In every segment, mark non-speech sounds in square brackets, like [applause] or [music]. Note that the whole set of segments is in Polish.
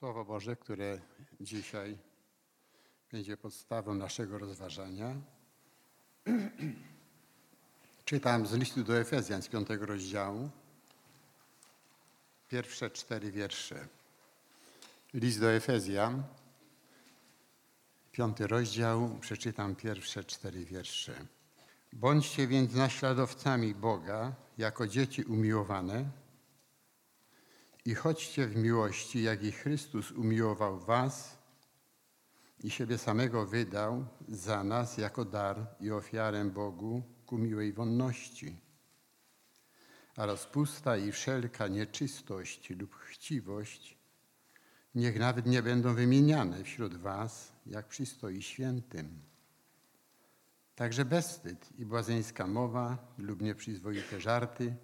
Słowo Boże, które dzisiaj będzie podstawą naszego rozważania. [clears throat] Czytam z listu do Efezjan z piątego rozdziału, pierwsze cztery wiersze. List do Efezjan, piąty rozdział, przeczytam pierwsze cztery wiersze. Bądźcie więc naśladowcami Boga jako dzieci umiłowane i chodźcie w miłości, jak i Chrystus umiłował was i siebie samego wydał za nas jako dar i ofiarę Bogu ku miłej wonności. A rozpusta i wszelka nieczystość lub chciwość niech nawet nie będą wymieniane wśród was, jak przystoi świętym. Także bezwstyd i błazeńska mowa lub nieprzyzwoite żarty,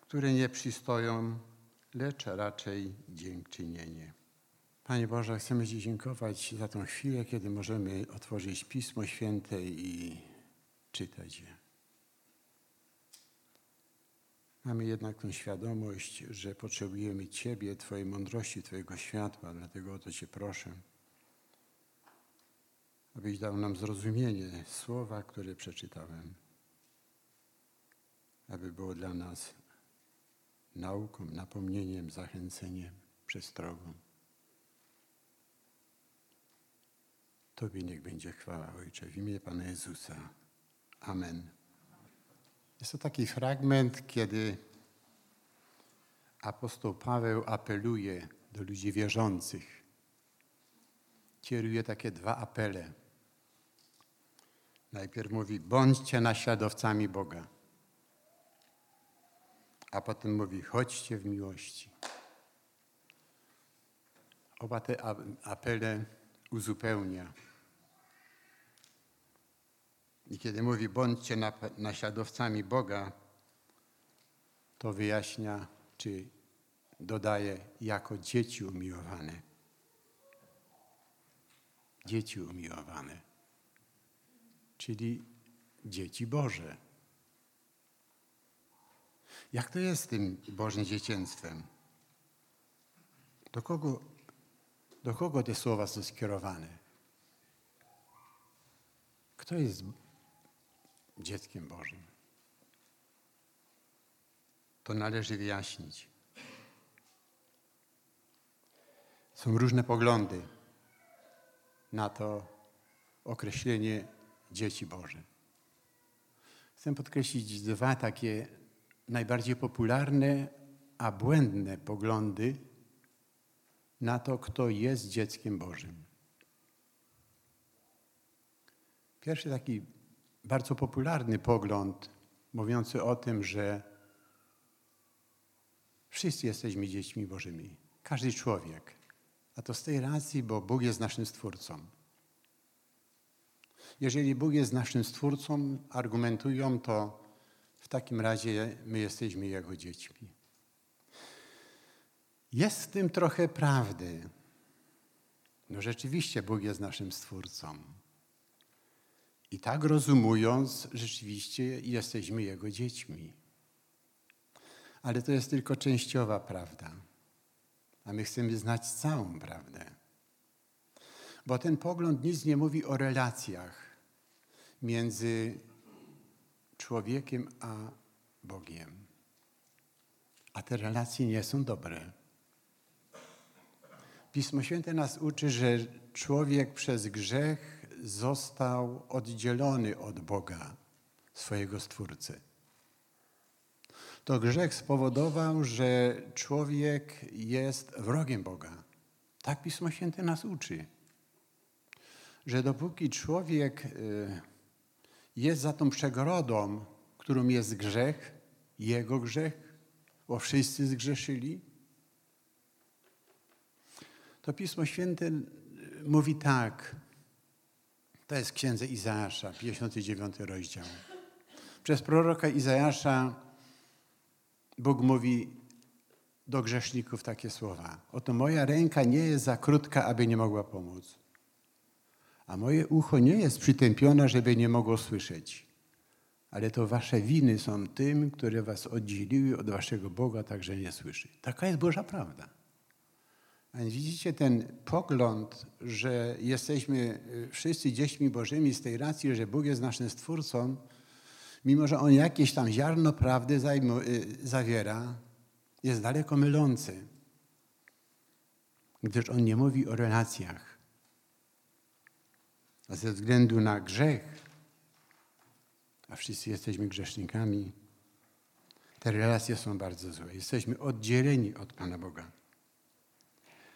które nie przystoją lecz raczej dziękczynienie. Panie Boże, chcemy Ci dziękować za tą chwilę, kiedy możemy otworzyć Pismo Święte i czytać je. Mamy jednak tą świadomość, że potrzebujemy Ciebie, Twojej mądrości, Twojego światła, dlatego o to Cię proszę, abyś dał nam zrozumienie słowa, które przeczytałem, aby było dla nas nauką, napomnieniem, zachęceniem, przestrogą. Tobie niech będzie chwała, Ojcze, w imię Pana Jezusa. Amen. Jest to taki fragment, kiedy apostoł Paweł apeluje do ludzi wierzących. Kieruje takie dwa apele. Najpierw mówi: bądźcie naśladowcami Boga a potem mówi: chodźcie w miłości. Oba te apele uzupełnia. I kiedy mówi: bądźcie naśladowcami Boga, to wyjaśnia, czy dodaje jako dzieci umiłowane. Dzieci umiłowane, czyli dzieci Boże. Jak to jest z tym Bożym dzieciństwem? Do kogo, do kogo te słowa są skierowane? Kto jest dzieckiem Bożym? To należy wyjaśnić. Są różne poglądy na to określenie dzieci Boże. Chcę podkreślić dwa takie najbardziej popularne, a błędne poglądy na to, kto jest dzieckiem Bożym. Pierwszy taki bardzo popularny pogląd mówiący o tym, że wszyscy jesteśmy dziećmi Bożymi. Każdy człowiek. A to z tej racji, bo Bóg jest naszym Stwórcą. Jeżeli Bóg jest naszym Stwórcą, argumentują to w takim razie my jesteśmy Jego dziećmi. Jest w tym trochę prawdy. No rzeczywiście Bóg jest naszym Stwórcą. I tak rozumując, rzeczywiście jesteśmy Jego dziećmi. Ale to jest tylko częściowa prawda. A my chcemy znać całą prawdę. Bo ten pogląd nic nie mówi o relacjach między człowiekiem a Bogiem. A te relacje nie są dobre. Pismo Święte nas uczy, że człowiek przez grzech został oddzielony od Boga, swojego Stwórcy. To grzech spowodował, że człowiek jest wrogiem Boga. Tak Pismo Święte nas uczy. Że dopóki człowiek y, jest za tą przegrodą, którą jest grzech, jego grzech, bo wszyscy zgrzeszyli. To Pismo Święte mówi tak. To jest księdze Izaasza, 59 rozdział. Przez proroka Izajasza Bóg mówi do grzeszników takie słowa. Oto moja ręka nie jest za krótka, aby nie mogła pomóc a moje ucho nie jest przytępione, żeby nie mogło słyszeć. Ale to wasze winy są tym, które was oddzieliły od waszego Boga, także nie słyszy. Taka jest Boża prawda. A widzicie ten pogląd, że jesteśmy y, wszyscy dziećmi Bożymi z tej racji, że Bóg jest naszym Stwórcą, mimo że On jakieś tam ziarno prawdy y, zawiera, jest daleko mylący, gdyż On nie mówi o relacjach. Ze względu na grzech, a wszyscy jesteśmy grzesznikami, te relacje są bardzo złe. Jesteśmy oddzieleni od Pana Boga.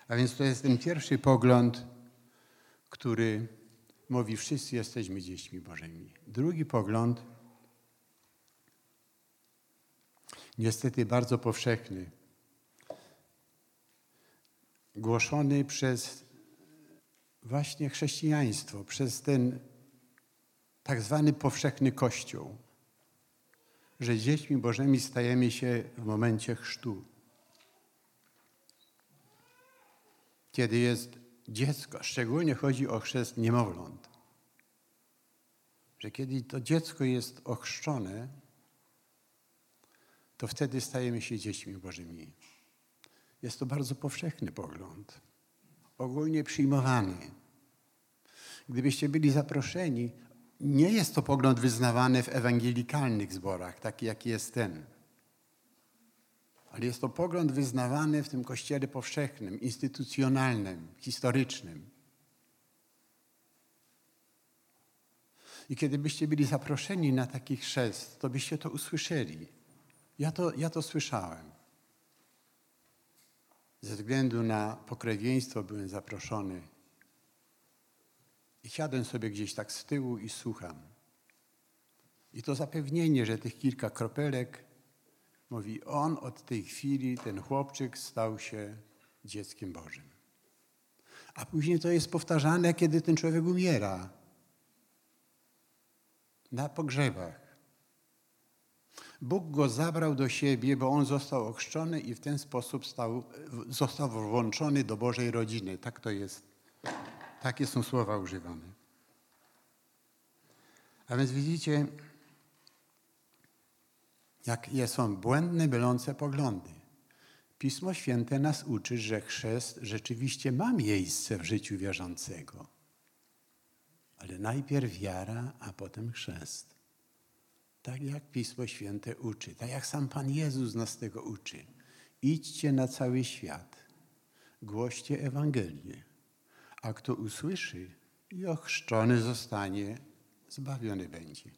A więc to jest ten pierwszy pogląd, który mówi, wszyscy jesteśmy dziećmi Bożymi. Drugi pogląd, niestety bardzo powszechny, głoszony przez właśnie chrześcijaństwo, przez ten tak zwany powszechny Kościół, że dziećmi Bożymi stajemy się w momencie chrztu. kiedy jest dziecko, szczególnie chodzi o chrzest niemowląt, że kiedy to dziecko jest ochrzczone, to wtedy stajemy się dziećmi Bożymi. Jest to bardzo powszechny pogląd, ogólnie przyjmowany. Gdybyście byli zaproszeni, nie jest to pogląd wyznawany w ewangelikalnych zborach, taki jaki jest ten ale jest to pogląd wyznawany w tym kościele powszechnym, instytucjonalnym, historycznym. I kiedy byście byli zaproszeni na taki chrzest, to byście to usłyszeli. Ja to, ja to słyszałem. Ze względu na pokrewieństwo byłem zaproszony. I siadłem sobie gdzieś tak z tyłu i słucham. I to zapewnienie, że tych kilka kropelek Mówi, on od tej chwili, ten chłopczyk stał się dzieckiem Bożym. A później to jest powtarzane, kiedy ten człowiek umiera. Na pogrzebach. Bóg go zabrał do siebie, bo on został ochrzczony i w ten sposób stał, został włączony do Bożej rodziny. Tak to jest. Takie są słowa używane. A więc widzicie, jakie są błędne, mylące poglądy. Pismo Święte nas uczy, że chrzest rzeczywiście ma miejsce w życiu wierzącego. Ale najpierw wiara, a potem chrzest. Tak jak Pismo Święte uczy, tak jak sam Pan Jezus nas tego uczy. Idźcie na cały świat, głoście Ewangelię, a kto usłyszy i ochrzczony zostanie, zbawiony będzie.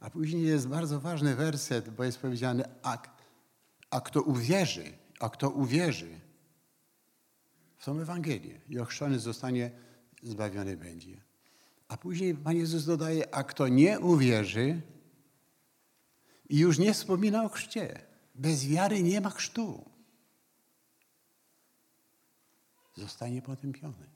A później jest bardzo ważny werset, bo jest powiedziane, a, a kto uwierzy, a kto uwierzy w tą Ewangelię i ochrzczony zostanie, zbawiony będzie. A później Pan Jezus dodaje, a kto nie uwierzy i już nie wspomina o chrzcie. Bez wiary nie ma chrztu. Zostanie potępiony.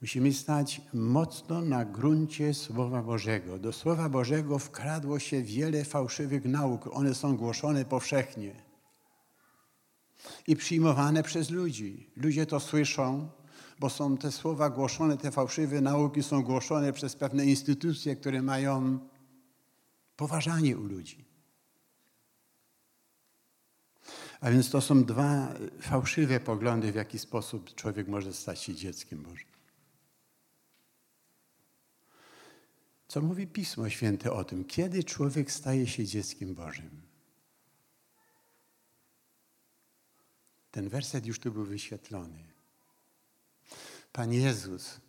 Musimy stać mocno na gruncie Słowa Bożego. Do Słowa Bożego wkradło się wiele fałszywych nauk. One są głoszone powszechnie i przyjmowane przez ludzi. Ludzie to słyszą, bo są te słowa głoszone, te fałszywe nauki są głoszone przez pewne instytucje, które mają poważanie u ludzi. A więc to są dwa fałszywe poglądy, w jaki sposób człowiek może stać się dzieckiem Bożym. Co mówi Pismo Święte o tym, kiedy człowiek staje się dzieckiem Bożym? Ten werset już tu był wyświetlony. Pan Jezus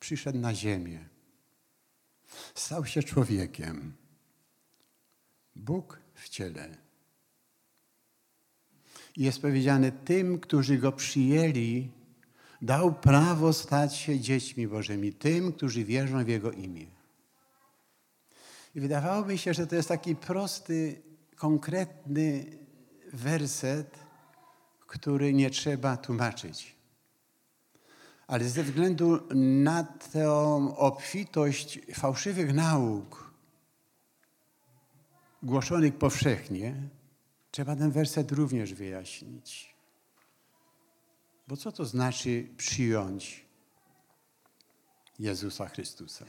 przyszedł na ziemię, stał się człowiekiem. Bóg w ciele. I jest powiedziane tym, którzy go przyjęli, dał prawo stać się dziećmi Bożymi, tym, którzy wierzą w Jego imię. I wydawałoby się, że to jest taki prosty, konkretny werset, który nie trzeba tłumaczyć. Ale ze względu na tę obfitość fałszywych nauk głoszonych powszechnie, trzeba ten werset również wyjaśnić. Bo co to znaczy przyjąć Jezusa Chrystusa?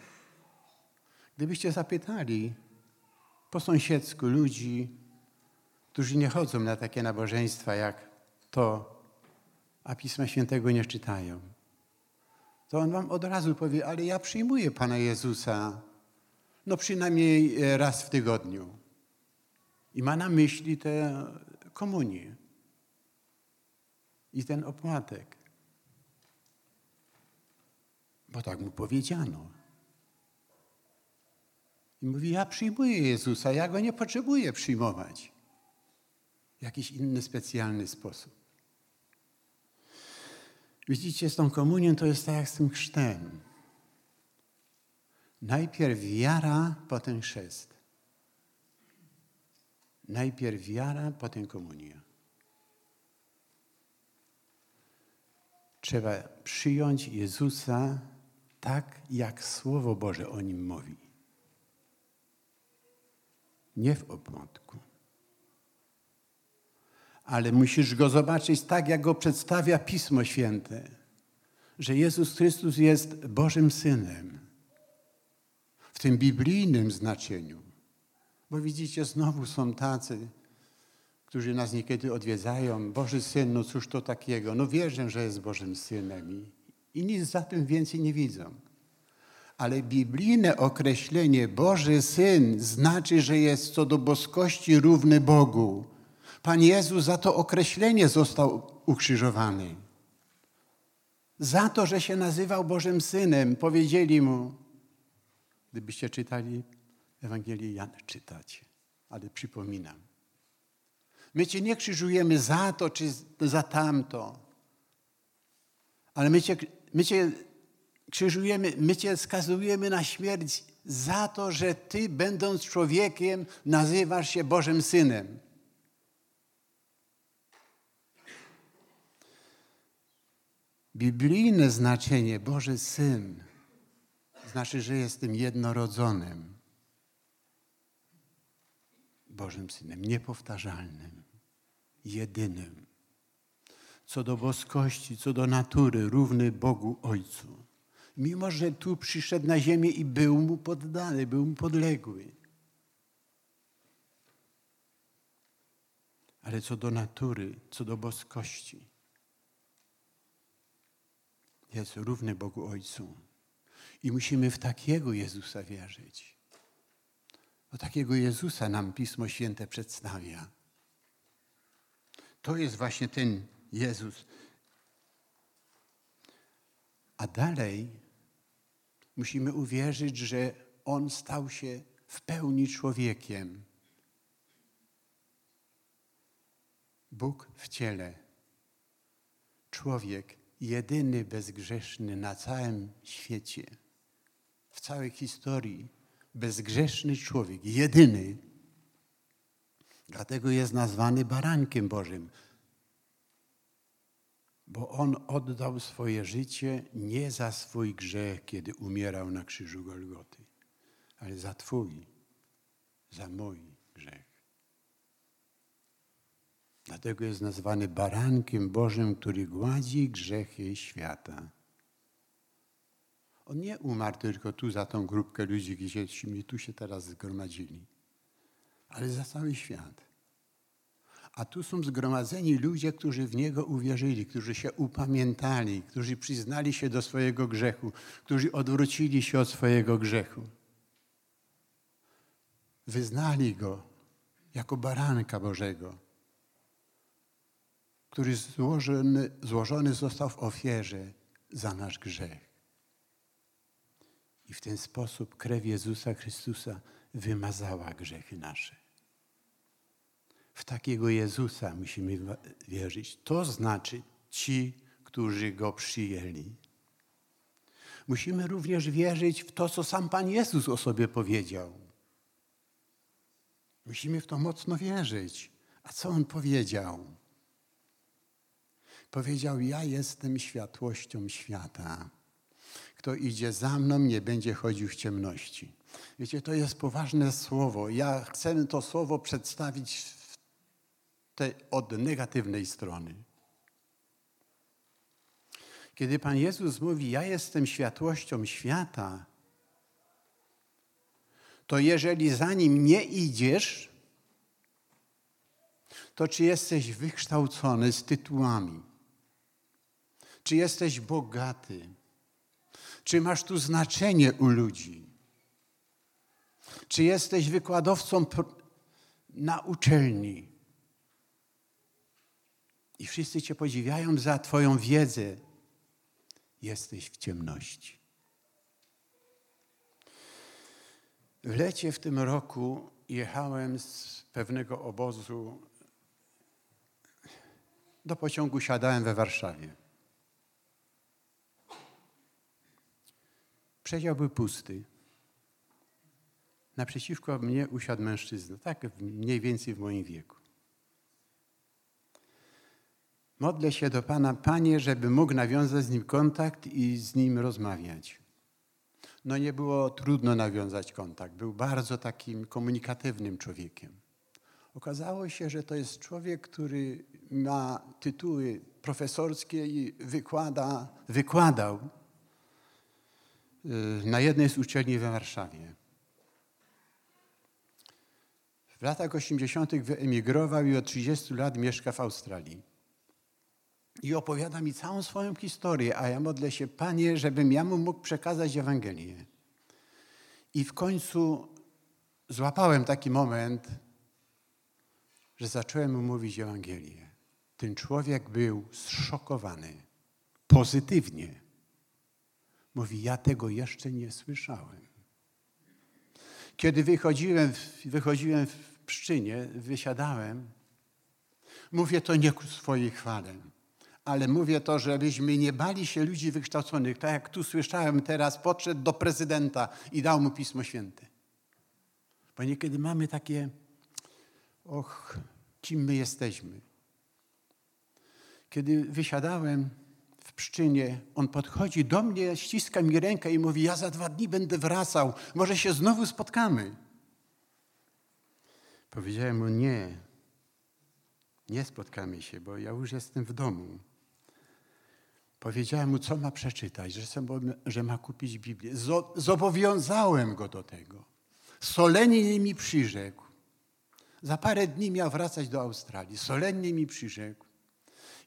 Gdybyście zapytali po sąsiedzku ludzi, którzy nie chodzą na takie nabożeństwa jak to, a Pisma Świętego nie czytają, to on wam od razu powie, ale ja przyjmuję Pana Jezusa, no przynajmniej raz w tygodniu. I ma na myśli tę komunię i ten opłatek. Bo tak mu powiedziano. I mówi, ja przyjmuję Jezusa, ja go nie potrzebuję przyjmować w jakiś inny, specjalny sposób. Widzicie, z tą komunią to jest tak jak z tym chrztem. Najpierw wiara, potem chrzest. Najpierw wiara, potem komunia. Trzeba przyjąć Jezusa tak, jak Słowo Boże o nim mówi. Nie w obmątku. Ale musisz go zobaczyć tak, jak go przedstawia Pismo Święte, że Jezus Chrystus jest Bożym Synem. W tym biblijnym znaczeniu. Bo widzicie, znowu są tacy, którzy nas niekiedy odwiedzają. Boży Syn, no cóż to takiego? No wierzę, że jest Bożym Synem i, i nic za tym więcej nie widzą. Ale biblijne określenie Boży Syn znaczy, że jest co do boskości równy Bogu. Pan Jezus za to określenie został ukrzyżowany. Za to, że się nazywał Bożym Synem, powiedzieli mu, gdybyście czytali Ewangelię Jana, czytacie, ale przypominam. My Cię nie krzyżujemy za to czy za tamto, ale my Cię, my cię krzyżujemy, my Cię skazujemy na śmierć za to, że Ty, będąc człowiekiem, nazywasz się Bożym Synem. Biblijne znaczenie Boży Syn znaczy, że jestem jednorodzonym Bożym Synem, niepowtarzalnym, jedynym. Co do boskości, co do natury, równy Bogu Ojcu. Mimo, że tu przyszedł na ziemię i był mu poddany, był mu podległy. Ale co do natury, co do boskości, jest równy Bogu Ojcu. I musimy w takiego Jezusa wierzyć. Bo takiego Jezusa nam Pismo Święte przedstawia. To jest właśnie ten Jezus. A dalej musimy uwierzyć, że On stał się w pełni człowiekiem. Bóg w ciele. Człowiek jedyny bezgrzeszny na całym świecie, w całej historii, bezgrzeszny człowiek, jedyny. Dlatego jest nazwany barankiem Bożym, bo on oddał swoje życie nie za swój grzech, kiedy umierał na krzyżu Golgoty, ale za Twój, za mój grzech. Dlatego jest nazwany barankiem Bożym, który gładzi grzechy świata. On nie umarł tylko tu za tą grupkę ludzi, gdzieśmy tu się teraz zgromadzili, ale za cały świat. A tu są zgromadzeni ludzie, którzy w Niego uwierzyli, którzy się upamiętali, którzy przyznali się do swojego grzechu, którzy odwrócili się od swojego grzechu. Wyznali Go jako baranka Bożego który złożony, złożony został w ofierze za nasz grzech. I w ten sposób krew Jezusa Chrystusa wymazała grzechy nasze. W takiego Jezusa musimy wierzyć. To znaczy ci, którzy Go przyjęli. Musimy również wierzyć w to, co sam Pan Jezus o sobie powiedział. Musimy w to mocno wierzyć. A co On powiedział? Powiedział: Ja jestem światłością świata. Kto idzie za mną, nie będzie chodził w ciemności. Wiecie, to jest poważne słowo. Ja chcę to słowo przedstawić te, od negatywnej strony. Kiedy Pan Jezus mówi: Ja jestem światłością świata, to jeżeli za nim nie idziesz, to czy jesteś wykształcony z tytułami, czy jesteś bogaty, czy masz tu znaczenie u ludzi, czy jesteś wykładowcą na uczelni? I wszyscy Cię podziwiają za Twoją wiedzę, jesteś w ciemności. W lecie w tym roku jechałem z pewnego obozu. Do pociągu, siadałem we Warszawie. Przedział był pusty. Naprzeciwko mnie usiadł mężczyzna, tak mniej więcej w moim wieku. Modlę się do Pana, Panie, żeby mógł nawiązać z nim kontakt i z nim rozmawiać. No nie było trudno nawiązać kontakt. Był bardzo takim komunikatywnym człowiekiem. Okazało się, że to jest człowiek, który ma tytuły profesorskie i wykłada, wykładał na jednej z uczelni we Warszawie. W latach 80. wyemigrował i od 30 lat mieszka w Australii. I opowiada mi całą swoją historię, a ja modlę się, Panie, żebym ja mu mógł przekazać Ewangelię. I w końcu złapałem taki moment, że zacząłem mu mówić Ewangelię. Ten człowiek był zszokowany, pozytywnie. Mówi, ja tego jeszcze nie słyszałem. Kiedy wychodziłem, wychodziłem w Pszczynie, wysiadałem, mówię to nie ku swojej chwale, ale mówię to, żebyśmy nie bali się ludzi wykształconych. Tak jak tu słyszałem teraz, podszedł do prezydenta i dał mu Pismo Święte. Bo niekiedy mamy takie, och, kim my jesteśmy. Kiedy wysiadałem Pszczynie, on podchodzi do mnie, ściska mi rękę i mówi, ja za dwa dni będę wracał, może się znowu spotkamy. Powiedziałem mu, nie, nie spotkamy się, bo ja już jestem w domu. Powiedziałem mu, co ma przeczytać, że, sobie, że ma kupić Biblię. Zobowiązałem go do tego. Solennie mi przyrzekł. Za parę dni miał wracać do Australii. Solennie mi przyrzekł.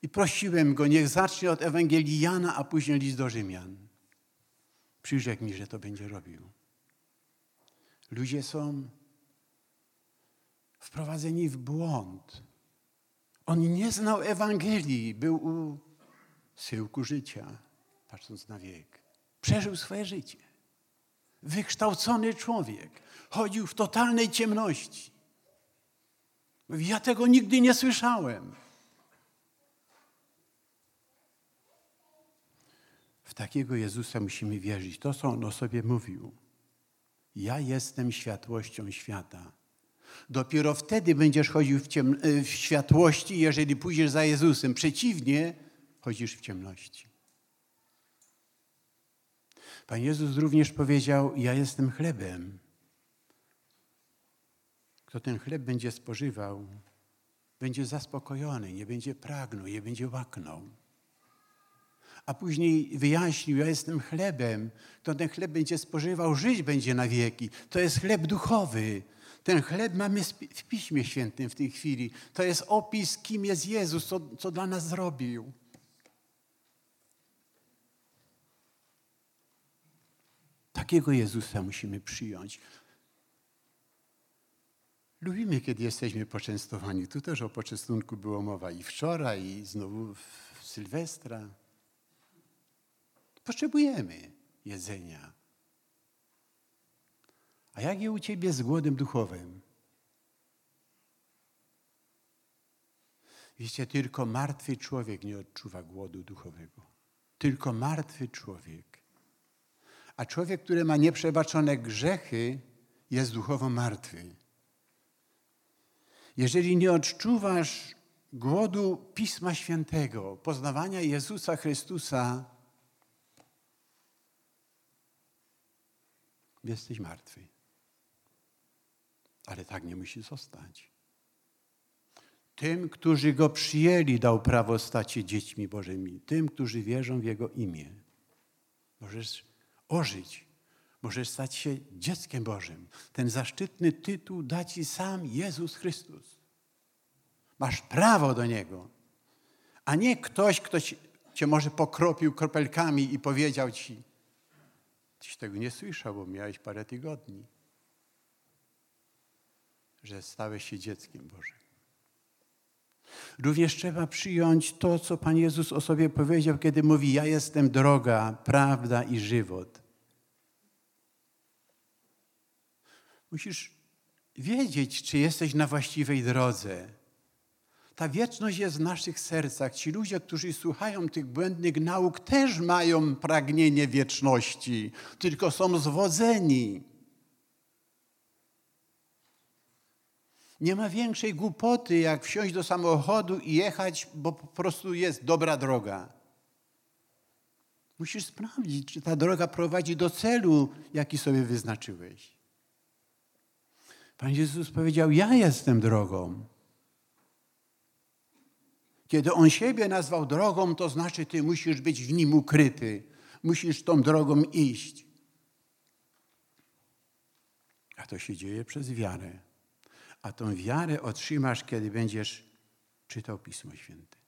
I prosiłem go, niech zacznie od Ewangelii Jana, a później list do Rzymian. Przyrzekł mi, że to będzie robił. Ludzie są wprowadzeni w błąd. On nie znał Ewangelii, był u syłku życia, patrząc na wiek. Przeżył swoje życie. Wykształcony człowiek. Chodził w totalnej ciemności. Ja tego nigdy nie słyszałem. W takiego Jezusa musimy wierzyć. To, co On o sobie mówił. Ja jestem światłością świata. Dopiero wtedy będziesz chodził w, w światłości, jeżeli pójdziesz za Jezusem. Przeciwnie, chodzisz w ciemności. Pan Jezus również powiedział: Ja jestem chlebem. Kto ten chleb będzie spożywał, będzie zaspokojony, nie będzie pragnął, nie będzie łaknął. A później wyjaśnił: Ja jestem chlebem. Kto ten chleb będzie spożywał, żyć będzie na wieki. To jest chleb duchowy. Ten chleb mamy w Piśmie Świętym w tej chwili. To jest opis, kim jest Jezus, co, co dla nas zrobił. Takiego Jezusa musimy przyjąć. Lubimy, kiedy jesteśmy poczęstowani. Tu też o poczęstunku było mowa i wczoraj, i znowu w Sylwestra. Potrzebujemy jedzenia. A jak je u Ciebie z głodem duchowym? Wiecie, tylko martwy człowiek nie odczuwa głodu duchowego. Tylko martwy człowiek. A człowiek, który ma nieprzebaczone grzechy, jest duchowo martwy. Jeżeli nie odczuwasz głodu Pisma Świętego, poznawania Jezusa Chrystusa, jesteś martwy. Ale tak nie musi zostać. Tym, którzy Go przyjęli, dał prawo stać się dziećmi Bożymi. Tym, którzy wierzą w Jego imię. Możesz ożyć. Możesz stać się dzieckiem Bożym. Ten zaszczytny tytuł da Ci sam Jezus Chrystus. Masz prawo do niego. A nie ktoś, kto cię może pokropił kropelkami i powiedział ci, tyś tego nie słyszał, bo miałeś parę tygodni, że stałeś się dzieckiem Bożym. Również trzeba przyjąć to, co Pan Jezus o sobie powiedział, kiedy mówi: Ja jestem droga, prawda i żywot. Musisz wiedzieć, czy jesteś na właściwej drodze. Ta wieczność jest w naszych sercach. Ci ludzie, którzy słuchają tych błędnych nauk, też mają pragnienie wieczności, tylko są zwodzeni. Nie ma większej głupoty, jak wsiąść do samochodu i jechać, bo po prostu jest dobra droga. Musisz sprawdzić, czy ta droga prowadzi do celu, jaki sobie wyznaczyłeś. Pan Jezus powiedział: Ja jestem drogą. Kiedy On siebie nazwał drogą, to znaczy, Ty musisz być w nim ukryty, musisz tą drogą iść. A to się dzieje przez wiarę. A tą wiarę otrzymasz, kiedy będziesz czytał Pismo Święte.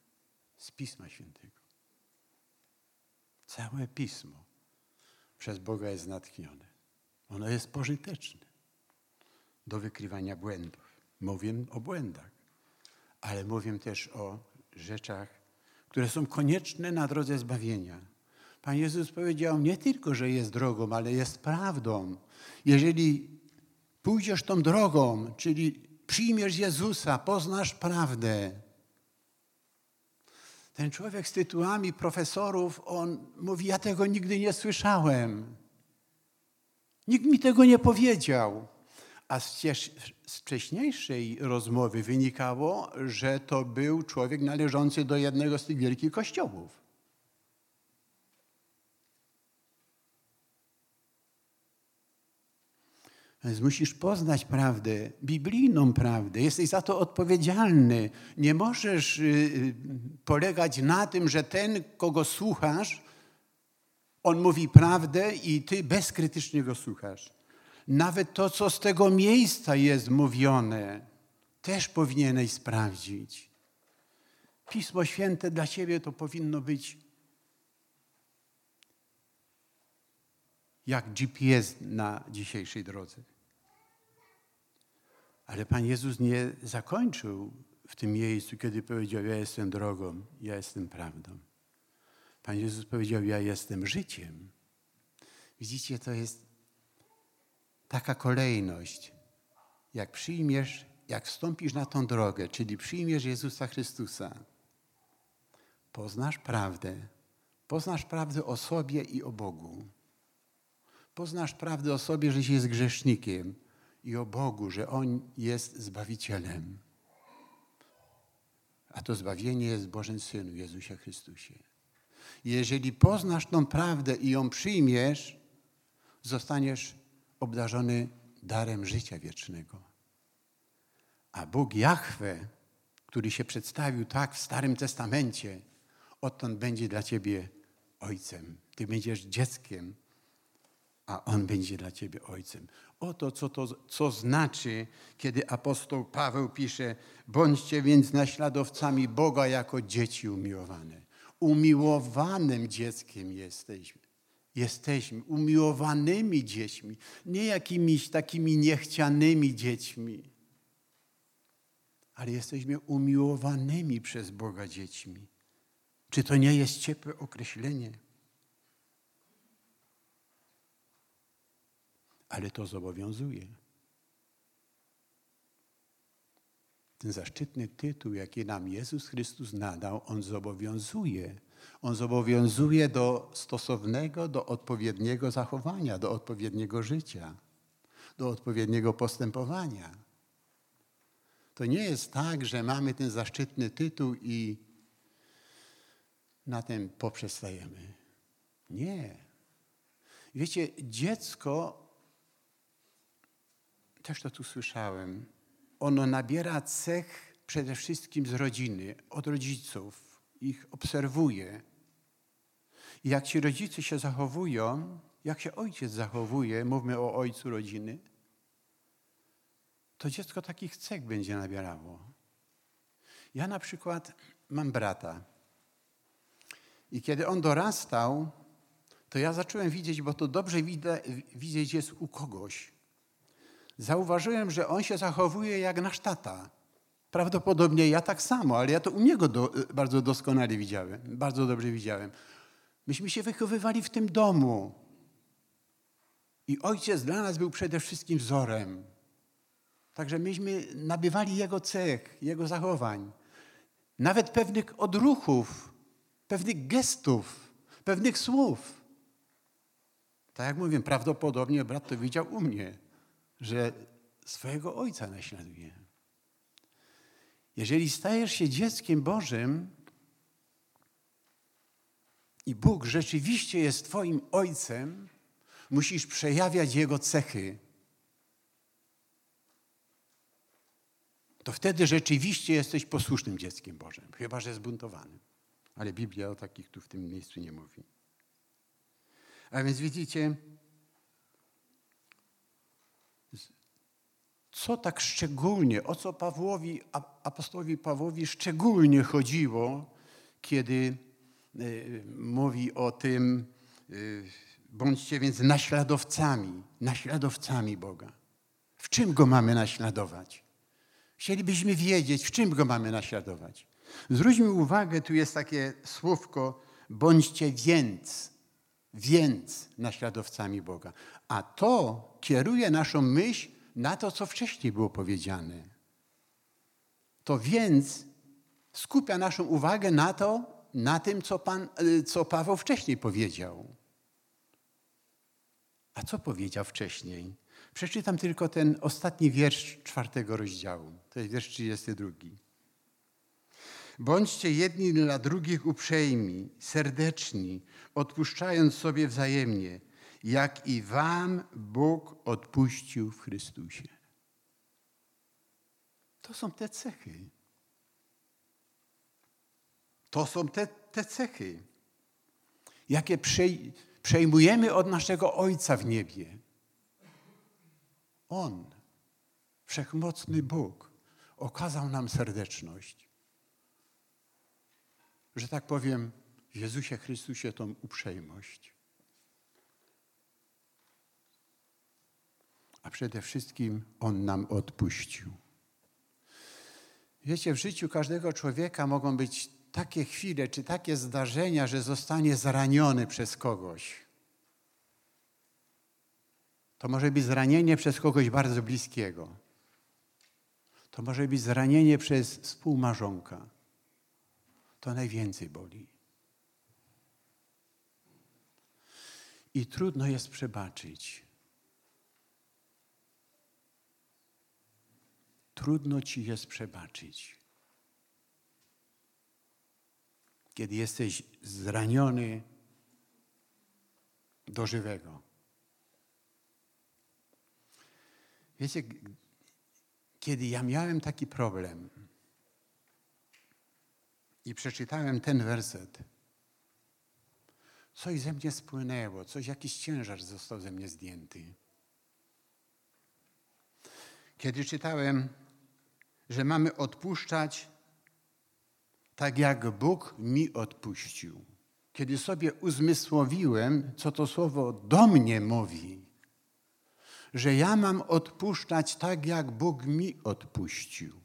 Z Pisma Świętego. Całe Pismo przez Boga jest natchnione. Ono jest pożyteczne do wykrywania błędów. Mówię o błędach, ale mówię też o rzeczach, które są konieczne na drodze zbawienia. Pan Jezus powiedział nie tylko, że jest drogą, ale jest prawdą. Jeżeli pójdziesz tą drogą, czyli przyjmiesz Jezusa, poznasz prawdę. Ten człowiek z tytułami profesorów, on mówi: Ja tego nigdy nie słyszałem. Nikt mi tego nie powiedział. A z, wcześniejszej rozmowy wynikało, że to był człowiek należący do jednego z tych wielkich kościołów. Więc musisz poznać prawdę, biblijną prawdę. Jesteś za to odpowiedzialny. Nie możesz y, y, polegać na tym, że ten, kogo słuchasz, on mówi prawdę i ty bezkrytycznie go słuchasz. Nawet to, co z tego miejsca jest mówione, też powinieneś sprawdzić. Pismo Święte dla ciebie to powinno być jak GPS na dzisiejszej drodze. Ale Pan Jezus nie zakończył w tym miejscu, kiedy powiedział: Ja jestem drogą, ja jestem prawdą. Pan Jezus powiedział: Ja jestem życiem. Widzicie, to jest taka kolejność. Jak przyjmiesz, jak wstąpisz na tą drogę, czyli przyjmiesz Jezusa Chrystusa, poznasz prawdę. Poznasz prawdę o sobie i o Bogu. Poznasz prawdę o sobie, że jest grzesznikiem i o Bogu, że On jest Zbawicielem. A to zbawienie jest w Bożym Synu, Jezusie Chrystusie. Jeżeli poznasz tą prawdę i ją przyjmiesz, zostaniesz obdarzony darem życia wiecznego. A Bóg Jahwe, który się przedstawił tak w Starym Testamencie, odtąd będzie dla ciebie ojcem. Ty będziesz dzieckiem, a On będzie dla ciebie ojcem. Oto co to co znaczy, kiedy apostoł Paweł pisze: Bądźcie więc naśladowcami Boga jako dzieci umiłowane. Umiłowanym dzieckiem jesteśmy. Jesteśmy umiłowanymi dziećmi, nie jakimiś takimi niechcianymi dziećmi, ale jesteśmy umiłowanymi przez Boga dziećmi. Czy to nie jest ciepłe określenie? ale to zobowiązuje. Ten zaszczytny tytuł, jaki nam Jezus Chrystus nadał, on zobowiązuje. On zobowiązuje do stosownego, do odpowiedniego zachowania, do odpowiedniego życia, do odpowiedniego postępowania. To nie jest tak, że mamy ten zaszczytny tytuł i na tym poprzestajemy. Nie. Wiecie, dziecko też to tu słyszałem, ono nabiera cech przede wszystkim z rodziny, od rodziców, ich obserwuje. Jak ci rodzice się zachowują, jak się ojciec zachowuje, mówmy o ojcu rodziny, to dziecko takich cech będzie nabierało. Ja na przykład mam brata. I kiedy on dorastał, to ja zacząłem widzieć, bo to dobrze widać, widzieć jest u kogoś. Zauważyłem, że on się zachowuje jak nasz tata. Prawdopodobnie ja tak samo, ale ja to u niego do, bardzo doskonale widziałem, bardzo dobrze widziałem. Myśmy się wychowywali w tym domu. I ojciec dla nas był przede wszystkim wzorem. Także myśmy nabywali jego cech, jego zachowań, nawet pewnych odruchów, pewnych gestów, pewnych słów. Tak jak mówię, prawdopodobnie brat to widział u mnie, że swojego ojca naśladuje. Jeżeli stajesz się dzieckiem Bożym i Bóg rzeczywiście jest Twoim ojcem, musisz przejawiać Jego cechy. To wtedy rzeczywiście jesteś posłusznym dzieckiem Bożym, chyba że zbuntowanym. Ale Biblia o takich tu w tym miejscu nie mówi. A więc widzicie, co tak szczególnie, o co Pawłowi, apostołowi Pawłowi szczególnie chodziło, kiedy y, mówi o tym, y, bądźcie więc naśladowcami, naśladowcami Boga. W czym Go mamy naśladować? Chcielibyśmy wiedzieć, w czym Go mamy naśladować. Zwróćmy uwagę, tu jest takie słówko, bądźcie więc, więc naśladowcami Boga. A to kieruje naszą myśl na to, co wcześniej było powiedziane. To więc skupia naszą uwagę na to, na tym, co, Pan, y, co Paweł wcześniej powiedział. A co powiedział wcześniej? Przeczytam tylko ten ostatni wiersz czwartego rozdziału. To jest wiersz 32. Bądźcie jedni dla drugich uprzejmi, serdeczni, odpuszczając sobie wzajemnie, jak i wam Bóg odpuścił w Chrystusie. To są te cechy. To są te, te cechy, jakie przejmujemy od naszego Ojca w niebie. On, wszechmocny Bóg, okazał nam serdeczność. Że tak powiem, w Jezusie Chrystusie tą uprzejmość. A przede wszystkim On nam odpuścił. Wiecie, w życiu każdego człowieka mogą być takie chwile czy takie zdarzenia, że zostanie zraniony przez kogoś. To może być zranienie przez kogoś bardzo bliskiego. To może być zranienie przez współmarzonka. To najwięcej boli. I trudno jest przebaczyć. Trudno ci jest przebaczyć. Kiedy jesteś zraniony do żywego. Wiecie, kiedy ja miałem taki problem i przeczytałem ten werset, coś ze mnie spłynęło, coś, jakiś ciężar został ze mnie zdjęty. Kiedy czytałem że mamy odpuszczać tak, jak Bóg mi odpuścił. Kiedy sobie uzmysłowiłem, co to słowo do mnie mówi, że ja mam odpuszczać tak, jak Bóg mi odpuścił.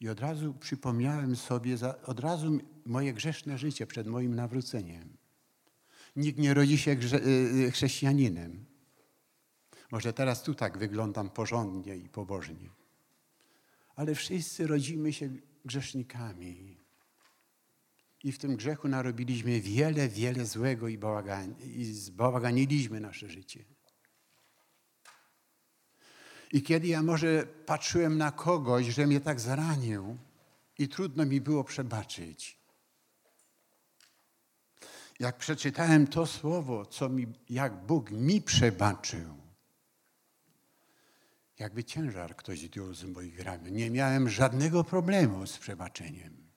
I od razu przypomniałem sobie, od razu moje grzeszne życie przed moim nawróceniem. Nikt nie rodzi się y, y, chrześcijaninem. Może teraz tu tak wyglądam porządnie i pobożnie ale wszyscy rodzimy się grzesznikami. I w tym grzechu narobiliśmy wiele, wiele złego i, bałagan, i zbałaganiliśmy nasze życie. I kiedy ja może patrzyłem na kogoś, że mnie tak zranił i trudno mi było przebaczyć. Jak przeczytałem to słowo, co mi, jak Bóg mi przebaczył, jakby ciężar ktoś zdjął z moich ramion. Nie miałem żadnego problemu z przebaczeniem.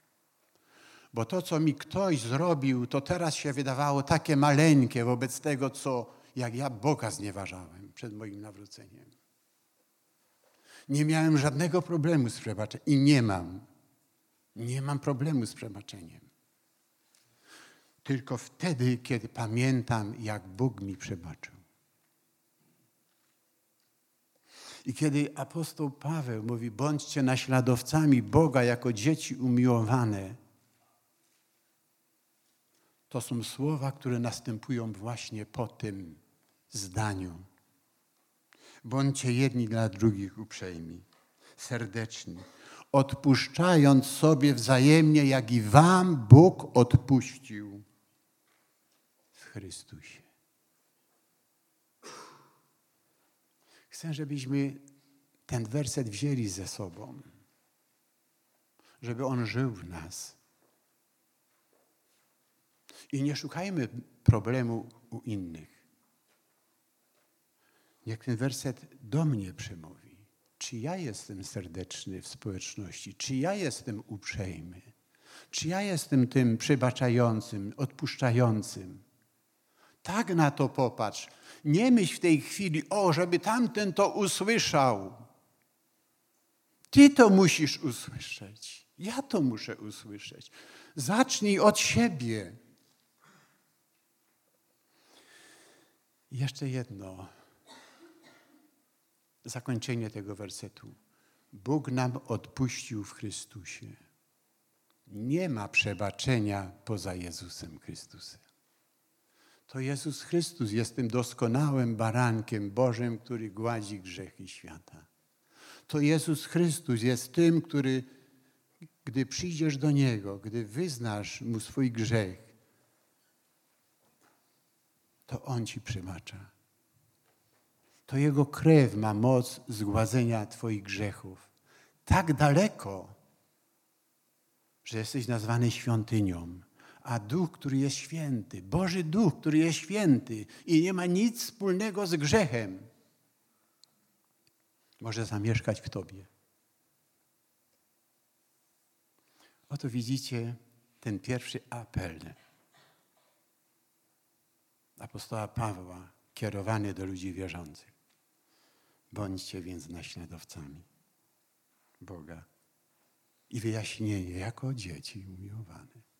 Bo to, co mi ktoś zrobił, to teraz się wydawało takie maleńkie wobec tego, co jak ja Boga znieważałem przed moim nawróceniem. Nie miałem żadnego problemu z przebaczeniem i nie mam. Nie mam problemu z przebaczeniem. Tylko wtedy, kiedy pamiętam, jak Bóg mi przebaczył. I kiedy apostoł Paweł mówi, bądźcie naśladowcami Boga jako dzieci umiłowane, to są słowa, które następują właśnie po tym zdaniu. Bądźcie jedni dla drugich uprzejmi, serdeczni, odpuszczając sobie wzajemnie, jak i wam Bóg odpuścił w Chrystusie. Chcę, żebyśmy ten werset wzięli ze sobą, żeby on żył w nas. I nie szukajmy problemu u innych. Niech ten werset do mnie przemówi. Czy ja jestem serdeczny w społeczności? Czy ja jestem uprzejmy? Czy ja jestem tym przebaczającym, odpuszczającym? Tak na to popatrz. Nie myśl w tej chwili, o, żeby tamten to usłyszał. Ty to musisz usłyszeć. Ja to muszę usłyszeć. Zacznij od siebie. Jeszcze jedno. Zakończenie tego wersetu. Bóg nam odpuścił w Chrystusie. Nie ma przebaczenia poza Jezusem Chrystusem. To Jezus Chrystus jest tym doskonałym barankiem Bożym, który gładzi grzechy świata. To Jezus Chrystus jest tym, który, gdy przyjdziesz do Niego, gdy wyznasz Mu swój grzech, to On ci przebacza. To Jego krew ma moc zgładzenia Twoich grzechów. Tak daleko, że jesteś nazwany świątynią a Duch, który jest święty, Boży Duch, który jest święty i nie ma nic wspólnego z grzechem, może zamieszkać w Tobie. Oto widzicie ten pierwszy apel apostoła Pawła kierowany do ludzi wierzących. Bądźcie więc naśladowcami Boga. I wyjaśnienie jako dzieci umiłowane.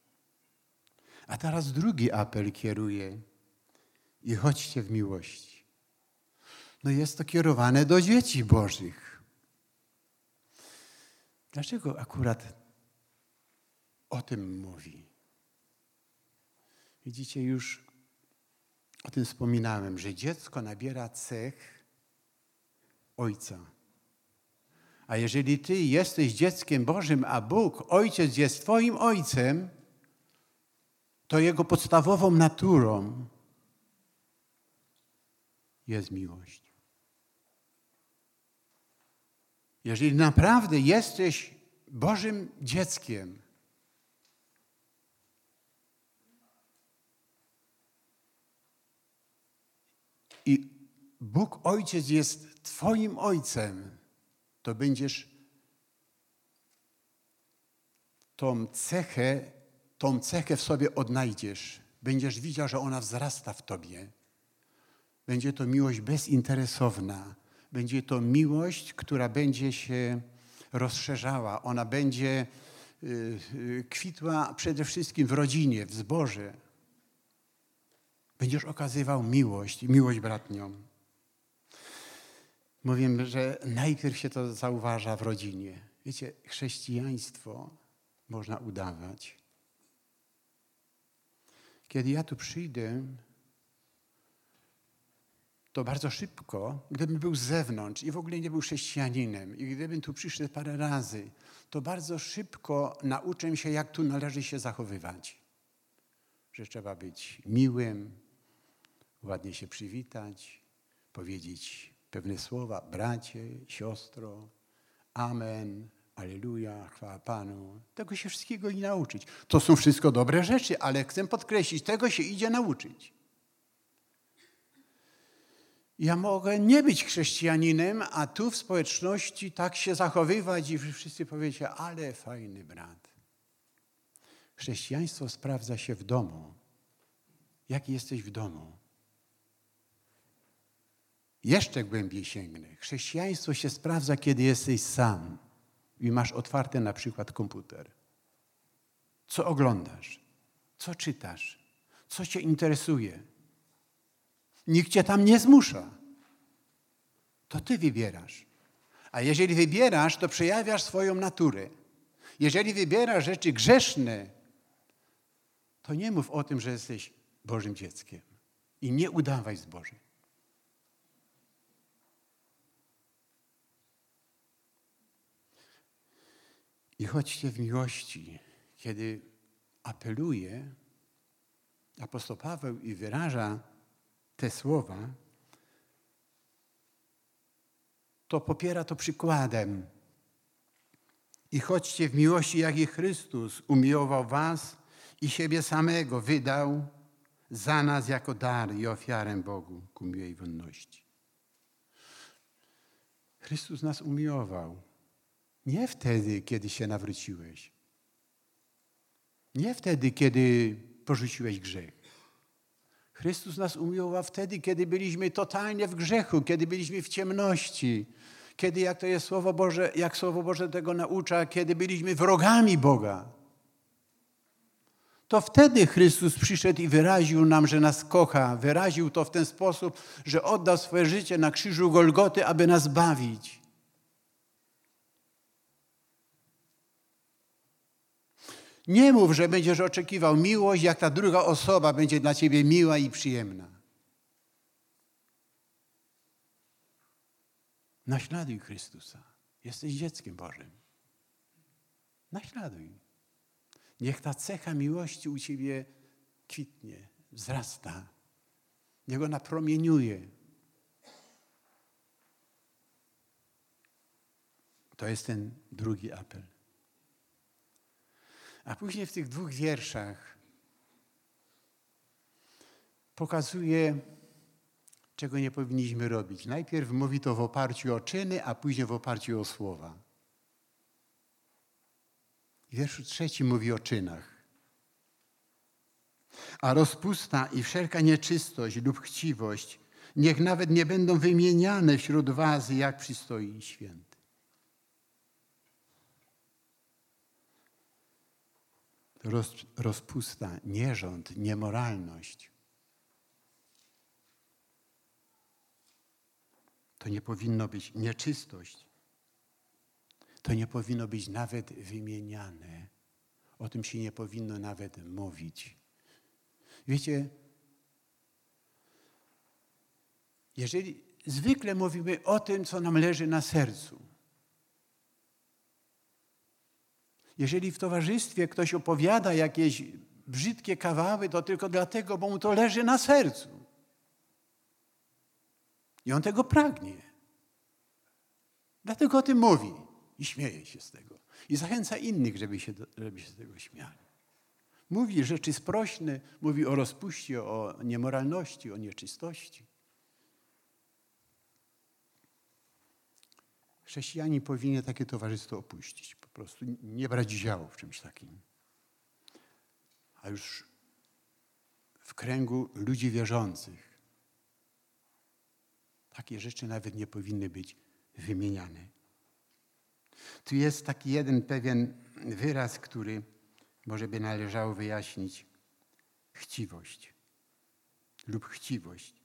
A teraz drugi apel kieruje i chodźcie w miłości. No jest to kierowane do dzieci Bożych. Dlaczego akurat o tym mówi? Widzicie, już o tym wspominałem, że dziecko nabiera cech ojca. A jeżeli ty jesteś dzieckiem Bożym, a Bóg, ojciec jest twoim ojcem, to jego podstawową naturą jest miłość. Jeżeli naprawdę jesteś Bożym dzieckiem, i Bóg Ojciec jest Twoim Ojcem, to będziesz tą cechę tą cechę w sobie odnajdziesz. Będziesz widział, że ona wzrasta w tobie. Będzie to miłość bezinteresowna. Będzie to miłość, która będzie się rozszerzała. Ona będzie y, y, kwitła przede wszystkim w rodzinie, w zborze. Będziesz okazywał miłość, miłość bratnią. Mówię, że najpierw się to zauważa w rodzinie. Wiecie, chrześcijaństwo można udawać, kiedy ja tu przyjdę, to bardzo szybko, gdybym był z zewnątrz i w ogóle nie był chrześcijaninem, i gdybym tu przyszedł parę razy, to bardzo szybko nauczę się, jak tu należy się zachowywać. Że trzeba być miłym, ładnie się przywitać, powiedzieć pewne słowa, bracie, siostro, amen, Aleluja, chwała Panu. Tego się wszystkiego i nauczyć. To są wszystko dobre rzeczy, ale chcę podkreślić, tego się idzie nauczyć. Ja mogę nie być chrześcijaninem, a tu w społeczności tak się zachowywać i wszyscy powiecie, ale fajny brat. Chrześcijaństwo sprawdza się w domu. Jaki jesteś w domu? Jeszcze głębiej sięgnę. Chrześcijaństwo się sprawdza, kiedy jesteś sam i masz otwarty na przykład komputer. co oglądasz, co czytasz, co cię interesuje. Nikt cię tam nie zmusza. To ty wybierasz. A jeżeli wybierasz, to przejawiasz swoją naturę. Jeżeli wybierasz rzeczy grzeszne, to nie mów o tym, że jesteś Bożym dzieckiem. I nie udawaj z I chodźcie w miłości, kiedy apeluje apostoł Paweł i wyraża te słowa, to popiera to przykładem. I chodźcie w miłości, jak i Chrystus umiłował was i siebie samego wydał za nas jako dar i ofiarę Bogu ku miłej wonności. Chrystus nas umiłował. Nie wtedy, kiedy się nawróciłeś. Nie wtedy, kiedy porzuciłeś grzech. Chrystus nas umiłował wtedy, kiedy byliśmy totalnie w grzechu, kiedy byliśmy w ciemności, kiedy, jak to jest Słowo Boże, jak Słowo Boże tego naucza, kiedy byliśmy wrogami Boga. To wtedy Chrystus przyszedł i wyraził nam, że nas kocha. Wyraził to w ten sposób, że oddał swoje życie na krzyżu Golgoty, aby nas bawić. Nie mów, że będziesz oczekiwał miłość, jak ta druga osoba będzie dla ciebie miła i przyjemna. Naśladuj Chrystusa. Jesteś dzieckiem Bożym. Naśladuj. Niech ta cecha miłości u ciebie kwitnie, wzrasta. Niech ona promieniuje. To jest ten drugi apel. A później w tych dwóch wierszach pokazuje, czego nie powinniśmy robić. Najpierw mówi to w oparciu o czyny, a później w oparciu o słowa. Wierszu trzecim mówi o czynach. A rozpusta i wszelka nieczystość lub chciwość niech nawet nie będą wymieniane wśród was, jak przystoi święty. Rozpusta, nierząd, niemoralność. To nie powinno być nieczystość. To nie powinno być nawet wymieniane. O tym się nie powinno nawet mówić. Wiecie, jeżeli zwykle mówimy o tym, co nam leży na sercu, jeżeli w towarzystwie ktoś opowiada jakieś brzydkie kawały, to tylko dlatego, bo mu to leży na sercu. I on tego pragnie. Dlatego o tym mówi i śmieje się z tego. I zachęca innych, żeby się, żeby się z tego śmiali. Mówi rzeczy sprośne, mówi o rozpuście, o niemoralności, o nieczystości. Chrześcijanin powinien takie towarzystwo opuścić, po prostu nie brać udziału w czymś takim. A już w kręgu ludzi wierzących takie rzeczy nawet nie powinny być wymieniane. Tu jest taki jeden pewien wyraz, który może by należało wyjaśnić. Chciwość lub chciwość.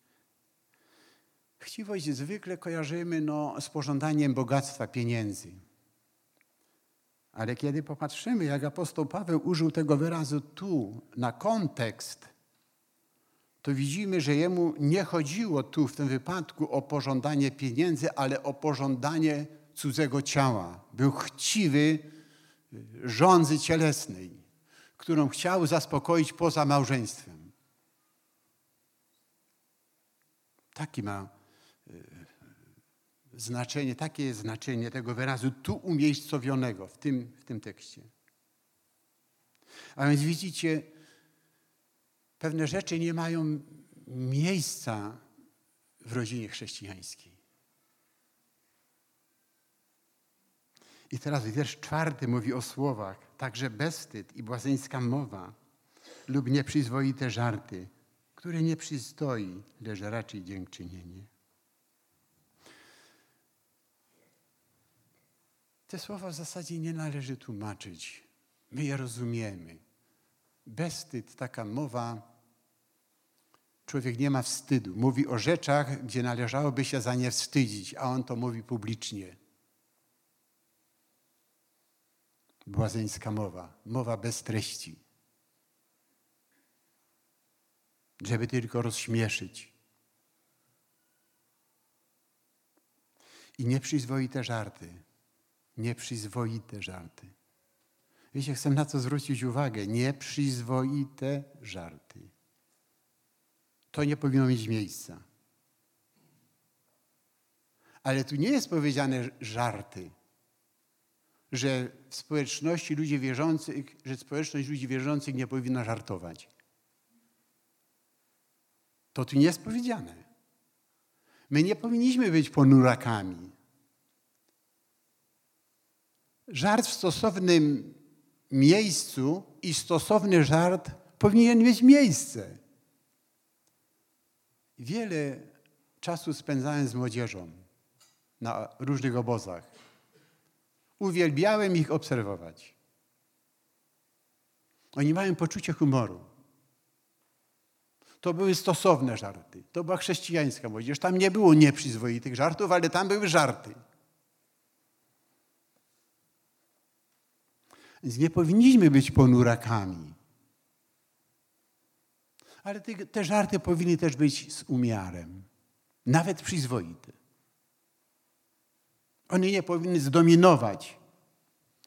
Chciwość zwykle kojarzymy no, z pożądaniem bogactwa pieniędzy. Ale kiedy popatrzymy, jak apostoł Paweł użył tego wyrazu tu, na kontekst, to widzimy, że jemu nie chodziło tu w tym wypadku o pożądanie pieniędzy, ale o pożądanie cudzego ciała. Był chciwy żądzy cielesnej, którą chciał zaspokoić poza małżeństwem. Taki ma znaczenie, takie jest znaczenie tego wyrazu tu umiejscowionego w tym, w tym tekście. A więc widzicie, pewne rzeczy nie mają miejsca w rodzinie chrześcijańskiej. I teraz wiersz czwarty mówi o słowach, także bezstyd i błazeńska mowa lub nieprzyzwoite żarty, które nie przystoi, lecz raczej dziękczynienie. Te słowa w zasadzie nie należy tłumaczyć. My je rozumiemy. Bezwstyd, taka mowa, człowiek nie ma wstydu. Mówi o rzeczach, gdzie należałoby się za nie wstydzić, a on to mówi publicznie. Błazeńska mowa, mowa bez treści. Żeby tylko rozśmieszyć. I nieprzyzwoite żarty. Nieprzyzwoite żarty. Wiecie, chcę na co zwrócić uwagę. Nieprzyzwoite żarty. To nie powinno mieć miejsca. Ale tu nie jest powiedziane żarty, że w społeczności ludzi wierzących, że społeczność ludzi wierzących nie powinna żartować. To tu nie jest powiedziane. My nie powinniśmy być ponurakami. Żart w stosownym miejscu i stosowny żart powinien mieć miejsce. Wiele czasu spędzałem z młodzieżą na różnych obozach. Uwielbiałem ich obserwować. Oni mają poczucie humoru. To były stosowne żarty. To była chrześcijańska młodzież. Tam nie było nieprzyzwoitych żartów, ale tam były żarty. Więc nie powinniśmy być ponurakami. Ale te, te żarty powinny też być z umiarem, nawet przyzwoite. One nie powinny zdominować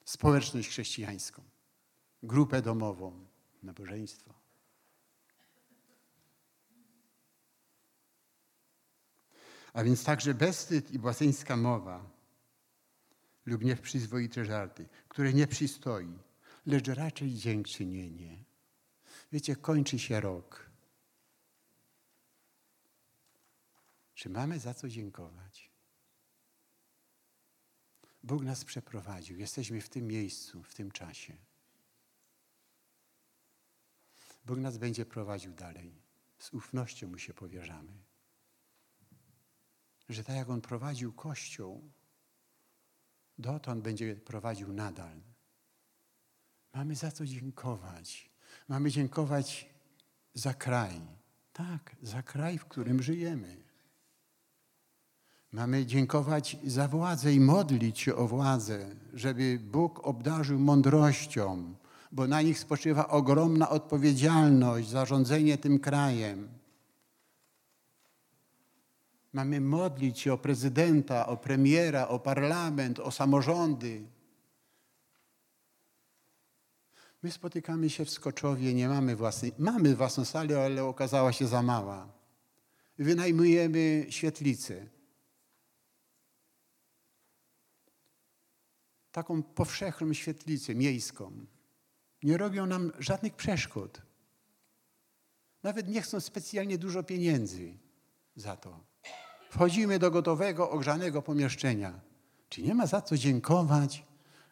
społeczność chrześcijańską, grupę domową, nabożeństwo. A więc także bezwstyd i błazeńska mowa lub nieprzyzwoite żarty, które nie przystoi, lecz raczej dziękczynienie. Wiecie, kończy się rok. Czy mamy za co dziękować? Bóg nas przeprowadził. Jesteśmy w tym miejscu, w tym czasie. Bóg nas będzie prowadził dalej. Z ufnością mu się powierzamy. Że tak jak On prowadził Kościół, dotąd będzie prowadził nadal. Mamy za co dziękować. Mamy dziękować za kraj. Tak, za kraj, w którym żyjemy. Mamy dziękować za władzę i modlić się o władzę, żeby Bóg obdarzył mądrością, bo na nich spoczywa ogromna odpowiedzialność za rządzenie tym krajem. Mamy modlić się o prezydenta, o premiera, o parlament, o samorządy. My spotykamy się w Skoczowie, nie mamy własnej, mamy własną salę, ale okazała się za mała. Wynajmujemy świetlicę. Taką powszechną świetlicę miejską. Nie robią nam żadnych przeszkód. Nawet nie chcą specjalnie dużo pieniędzy za to. Wchodzimy do gotowego, ogrzanego pomieszczenia. Czy nie ma za co dziękować,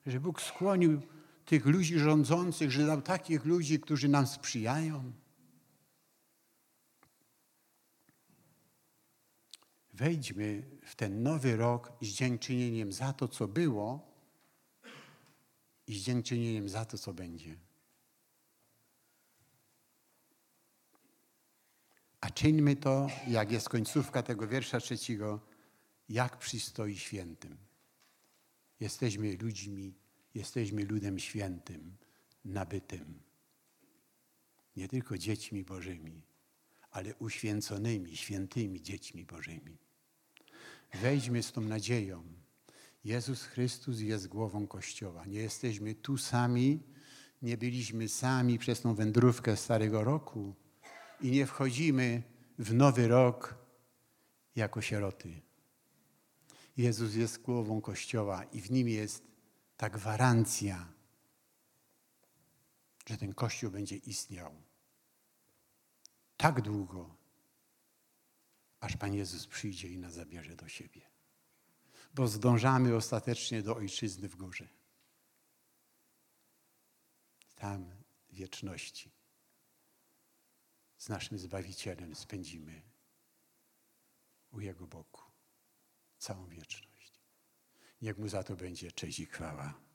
że Bóg skłonił tych ludzi rządzących, że dał takich ludzi, którzy nam sprzyjają? Wejdźmy w ten nowy rok z dziękczynieniem za to, co było i z dziękczynieniem za to, co będzie. A czyńmy to, jak jest końcówka tego wiersza trzeciego, jak przystoi świętym. Jesteśmy ludźmi, jesteśmy ludem świętym, nabytym. Nie tylko dziećmi Bożymi, ale uświęconymi, świętymi dziećmi Bożymi. Wejdźmy z tą nadzieją. Jezus Chrystus jest głową Kościoła. Nie jesteśmy tu sami, nie byliśmy sami przez tą wędrówkę Starego Roku, i nie wchodzimy w nowy rok jako sieroty. Jezus jest głową Kościoła i w nim jest ta gwarancja, że ten Kościół będzie istniał tak długo, aż Pan Jezus przyjdzie i nas zabierze do siebie. Bo zdążamy ostatecznie do Ojczyzny w górze. Tam wieczności z naszym Zbawicielem spędzimy u Jego boku całą wieczność. Niech Mu za to będzie cześć i chwała.